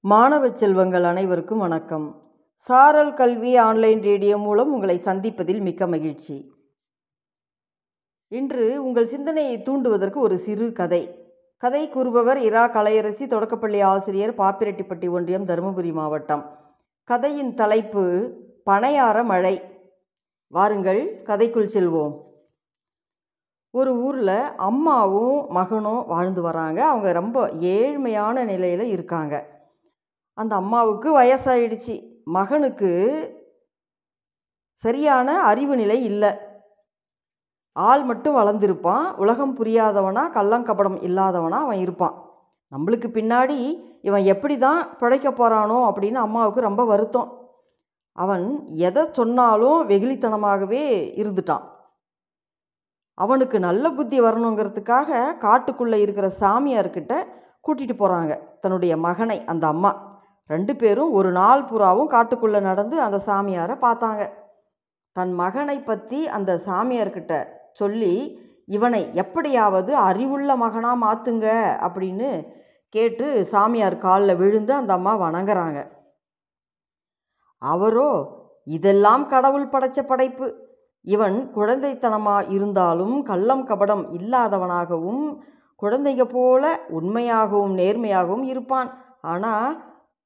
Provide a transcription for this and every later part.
மாணவ செல்வங்கள் அனைவருக்கும் வணக்கம். சாரல் கல்வி ஆன்லைன் ரேடியோ மூலம் உங்களை சந்திப்பதில் மிக்க மகிழ்ச்சி. இன்று உங்கள் சிந்தனையை தூண்டுவதற்கு ஒரு சிறு கதை. கதை கூறுபவர் இரா கலையரசி தொடக்கப்பள்ளி ஆசிரியர் பாப்பிரெட்டிப்பட்டி ஒன்றியம் தருமபுரி மாவட்டம். கதையின் தலைப்பு பனையார மழை. வாருங்கள் கதைக்குள் செல்வோம். ஒரு ஊரில் அம்மாவும் மகனும் வாழ்ந்து வராங்க. அவங்க ரொம்ப ஏழ்மையான நிலையில் இருக்காங்க. அந்த அம்மாவுக்கு வயசாயிடுச்சு. மகனுக்கு சரியான அறிவு நிலை இல்லை. ஆள் மட்டும் வளர்ந்துருப்பான். உலகம் புரியாதவனா கள்ளங்கபடம் இல்லாதவனா அவன் இருப்பான். நம்மளுக்கு பின்னாடி இவன் எப்படி தான் பிழைக்க போகிறானோ அப்படின்னு அம்மாவுக்கு ரொம்ப வருத்தம். அவன் எதை சொன்னாலும் வெகுளித்தனமாகவே இருந்துட்டான். அவனுக்கு நல்ல புத்தி வரணுங்கிறதுக்காக காட்டுக்குள்ளே இருக்கிற சாமியார்கிட்ட கூட்டிகிட்டு போகிறாங்க தன்னுடைய மகனை அந்த அம்மா. ரெண்டு பேரும் ஒரு நாள் புறாவும் காட்டுக்குள்ளே நடந்து அந்த சாமியாரை பார்த்தாங்க. தன் மகனை பற்றி அந்த சாமியார்கிட்ட சொல்லி இவனை எப்படியாவது அறிவுள்ள மகனாக மாற்றுங்க அப்படின்னு கேட்டு சாமியார் காலில் விழுந்து அந்த அம்மா வணங்குறாங்க. அவரோ இதெல்லாம் கடவுள் படைச்ச படைப்பு. இவன் குழந்தைத்தனமாக இருந்தாலும் கள்ளம் கபடம் இல்லாதவனாகவும் குழந்தைங்க போல உண்மையாகவும் நேர்மையாகவும் இருப்பான். ஆனால்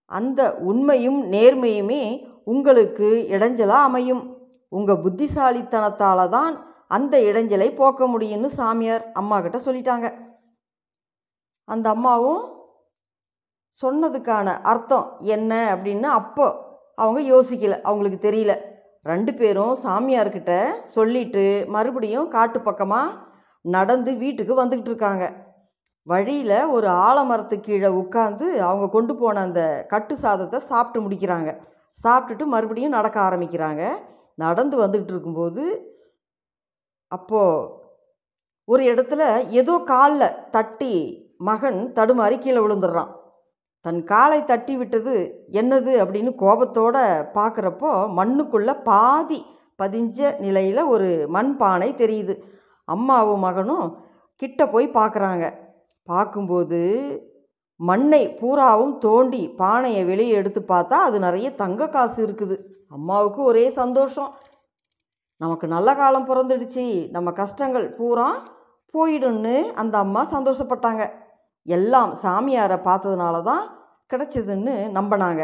அந்த உண்மையும் நேர்மையுமே உங்களுக்கு இடைஞ்சலாக அமையும். உங்கள் புத்திசாலித்தனத்தால் தான் அந்த இடைஞ்சலை போக்க முடியும்னு சாமியார் அம்மா கிட்ட சொல்லிட்டாங்க. அந்த அம்மாவும் சொன்னதுக்கான அர்த்தம் என்ன அப்படின்னு அப்போ அவங்க யோசிக்கல. அவங்களுக்கு தெரியல. ரெண்டு பேரும் சாமியார்கிட்ட சொல்லிட்டு மறுபடியும் காட்டு பக்கமாக நடந்து வீட்டுக்கு வந்துக்கிட்டு இருக்காங்க. வழியில் ஒரு ஆலமரத்து கீழே உட்காந்து அவங்க கொண்டு போன அந்த கட்டு சாதத்தை சாப்பிட்டு முடிக்கிறாங்க. சாப்பிட்டுட்டு மறுபடியும் நடக்க ஆரம்பிக்கிறாங்க. நடந்து வந்துக்கிட்டு இருக்கும்போது அப்போது ஒரு இடத்துல ஏதோ காலில் தட்டி மகன் தடுமாறி கீழே விழுந்துடுறான். தன் காலை தட்டி விட்டது என்னது அப்படின்னு கோபத்தோடு பார்க்குறப்போ மண்ணுக்குள்ளே பாதி பதிஞ்ச நிலையில் ஒரு மண் பானை தெரியுது. அம்மாவும் மகனும் கிட்ட போய் பார்க்குறாங்க. பார்க்கும்போது மண்ணை பூராவும் தோண்டி பானையை வெளியே எடுத்து பார்த்தா அது நிறைய தங்க காசு இருக்குது. அம்மாவுக்கு ஒரே சந்தோஷம். நமக்கு நல்ல காலம் பிறந்துடுச்சு. நம்ம கஷ்டங்கள் பூரா போயிடும்னு அந்த அம்மா சந்தோஷப்பட்டாங்க. எல்லாம் சாமியாரை பார்த்ததுனால தான் கிடச்சிதுன்னு நம்பினாங்க.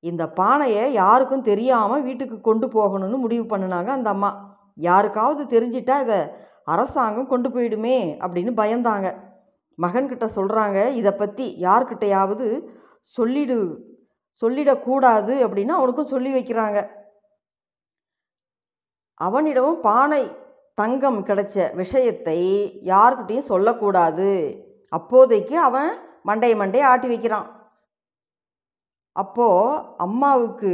இந்த பானையை யாருக்கும் தெரியாமல் வீட்டுக்கு கொண்டு போகணும்னு முடிவு பண்ணினாங்க அந்த அம்மா. யாருக்காவது தெரிஞ்சிட்டா இதை அரசாங்கம் கொண்டு போயிடுமே அப்படின்னு பயந்தாங்க. மகன்கிட்ட சொல்கிறாங்க இதை பற்றி யார்கிட்டையாவது சொல்லிடு சொல்லிடக்கூடாது அப்படின்னு அவனுக்கும் சொல்லி வைக்கிறாங்க. அவனிடமும் பானை தங்கம் கிடைச்ச விஷயத்தை யார்கிட்டையும் சொல்லக்கூடாது. அப்போதைக்கு அவன் மண்டையை மண்டையை ஆட்டி வைக்கிறான். அப்போது அம்மாவுக்கு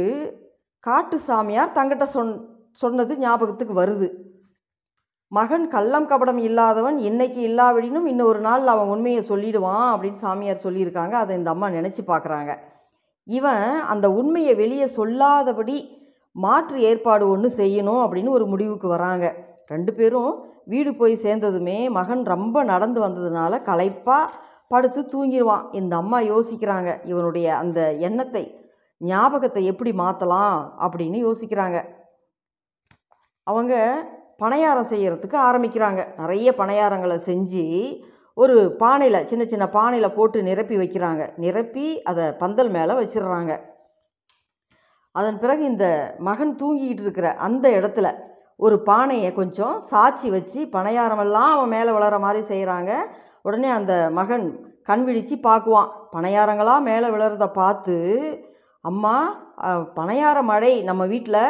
காட்டு சாமியார் தங்கிட்ட சொன் சொன்னது ஞாபகத்துக்கு வருது. மகன் கள்ளம் கபடம் இல்லாதவன் இன்னைக்கு இல்லாவிடினும் இன்னொரு நாள் அவன் உண்மையை சொல்லிடுவான் அப்படின்னு சாமியார் சொல்லியிருக்காங்க. அதை இந்த அம்மா நினச்சி பார்க்குறாங்க. இவன் அந்த உண்மையை வெளியே சொல்லாதபடி மாற்று ஏற்பாடு ஒன்று செய்யணும் அப்படின்னு ஒரு முடிவுக்கு வராங்க. ரெண்டு பேரும் வீடு போய் சேர்ந்ததுமே மகன் ரொம்ப நடந்து வந்ததுனால களைப்பாக படுத்து தூங்கிடுவான் இந்த அம்மா யோசிக்கிறாங்க. இவனுடைய அந்த எண்ணத்தை ஞாபகத்தை எப்படி மாற்றலாம் அப்படின்னு யோசிக்கிறாங்க. அவங்க பணியாரம் செய்கிறதுக்கு ஆரம்பிக்கிறாங்க. நிறைய பணியாரங்களை செஞ்சு ஒரு பானையில் சின்ன சின்ன பானையில் போட்டு நிரப்பி வைக்கிறாங்க. நிரப்பி அதை பந்தல் மேலே வச்சிடுறாங்க. அதன் பிறகு இந்த மகன் தூங்கிக்கிட்டு இருக்கிற அந்த இடத்துல ஒரு பானையை கொஞ்சம் சாட்சி வச்சு பணியாரமெல்லாம் அவன் மேலே வளர மாதிரி செய்கிறாங்க உடனே அந்த மகன் கண் விழித்து பார்க்குவான். பணையாரங்களாக மேலே விழுறத பார்த்து அம்மா பனையார மழை நம்ம வீட்டில்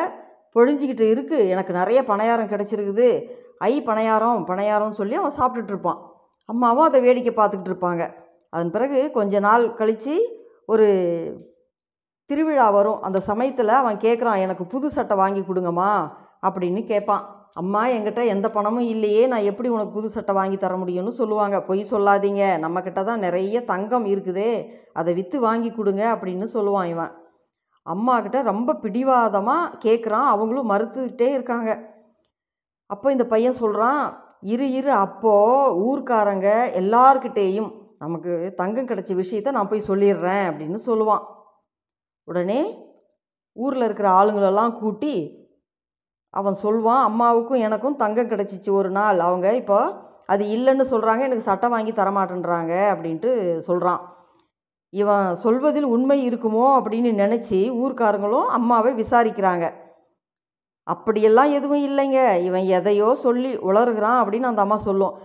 பொழிஞ்சிக்கிட்டு இருக்குது எனக்கு நிறைய பணியாரம் கிடச்சிருக்குது. ஐ பணியாரம் பணியாரம்னு சொல்லி அவன் சாப்பிட்டுட்ருப்பான் அம்மாவும் அதை வேடிக்கை பார்த்துக்கிட்டு இருப்பாங்க. அதன் பிறகு கொஞ்ச நாள் கழித்து ஒரு திருவிழா வரும். அந்த சமயத்தில் அவன் கேட்குறான் எனக்கு புது சட்டை வாங்கி கொடுங்கம்மா அப்படின்னு கேட்பான் அம்மா என்கிட்ட எந்த பணமும் இல்லையே. நான் எப்படி உனக்கு புது சட்டை வாங்கி தர முடியும்னு சொல்லுவாங்க. பொய் சொல்லாதீங்க. நம்மக்கிட்ட தான் நிறைய தங்கம் இருக்குதே. அதை விற்று வாங்கி கொடுங்க அப்படின்னு சொல்லுவான் இவன். அம்மா கிட்ட ரொம்ப பிடிவாதமாக கேட்குறான் அவங்களும் மறுத்துக்கிட்டே இருக்காங்க. அப்போ இந்த பையன் சொல்கிறான் இரு இரு அப்போது ஊர்க்காரங்க எல்லார்கிட்டேயும் நமக்கு தங்கம் கிடச்ச விஷயத்த நான் போய் சொல்லிடுறேன் அப்படின்னு சொல்லுவான். உடனே ஊரில் இருக்கிற ஆளுங்களெல்லாம் கூட்டி அவன் சொல்வான் அம்மாவுக்கும் எனக்கும் தங்கம் கிடச்சிச்சு ஒரு நாள். அவங்க இப்போ அது இல்லைன்னு சொல்கிறாங்க எனக்கு சட்டை வாங்கி தரமாட்டேன்றாங்க அப்படின்ட்டு சொல்கிறான் இவன் சொல்வதில் உண்மை இருக்குமோ அப்படின்னு நினச்சி ஊர்க்காரங்களும் அம்மாவை விசாரிக்கிறாங்க. அப்படியெல்லாம் எதுவும் இல்லைங்க. இவன் எதையோ சொல்லி உளறுகிறான் அப்படின்னு அந்த அம்மா சொல்லும்.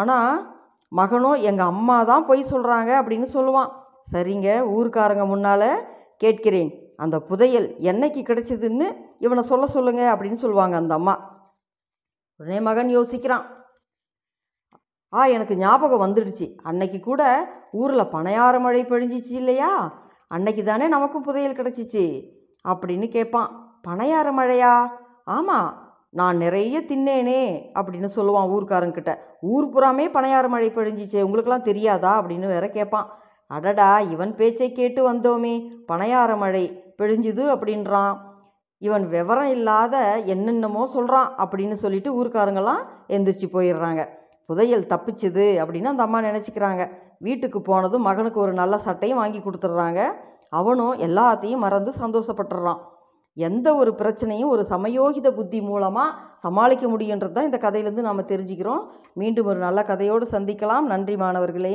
ஆனால் மகனும் எங்கள் அம்மா தான் பொய் சொல்கிறாங்க அப்படின்னு சொல்லுவான். சரிங்க ஊர்க்காரங்க முன்னால் கேட்கிறேன். அந்த புதையல் என்னைக்கு கிடைச்சதுன்னு இவனை சொல்ல சொல்லுங்க அப்படின்னு சொல்லுவாங்க அந்த அம்மா. உடனே மகன் யோசிக்கிறான். ஆ எனக்கு ஞாபகம் வந்துடுச்சு. அன்னைக்கு கூட ஊரில் பனையார மழை பொழிஞ்சிச்சு இல்லையா? அன்னைக்கு தானே நமக்கும் புதையல் கிடச்சிச்சு. அப்படின்னு கேட்பான் பனையார மழையா? ஆமாம் நான் நிறைய தின்னேனே அப்படின்னு சொல்லுவான் ஊர்க்காரங்கிட்ட. ஊர் புறாமே பனையார மழை பொழிஞ்சிச்சு உங்களுக்கெல்லாம் தெரியாதா? அப்படின்னு வேற கேட்பான் அடடா இவன் பேச்சை கேட்டு வந்தோமே பனையார மழை பிழிஞ்சுது அப்படின்றான். இவன் விவரம் இல்லாத என்னென்னமோ சொல்கிறான் அப்படின்னு சொல்லிட்டு ஊர்க்காரங்கெல்லாம் எந்திரிச்சு போயிடுறாங்க. புதையல் தப்பிச்சுது அப்படின்னு அந்த அம்மா நினச்சிக்கிறாங்க. வீட்டுக்கு போனதும் மகனுக்கு ஒரு நல்ல சட்டையும் வாங்கி கொடுத்துட்றாங்க. அவனும் எல்லாத்தையும் மறந்து சந்தோஷப்பட்டுறான். எந்த ஒரு பிரச்சனையும் ஒரு சமயோகித புத்தி மூலமாக சமாளிக்க முடியுன்றது தான் இந்த கதையிலேருந்து நாம் தெரிஞ்சுக்கிறோம். மீண்டும் ஒரு நல்ல கதையோடு சந்திக்கலாம். நன்றி மாணவர்களே.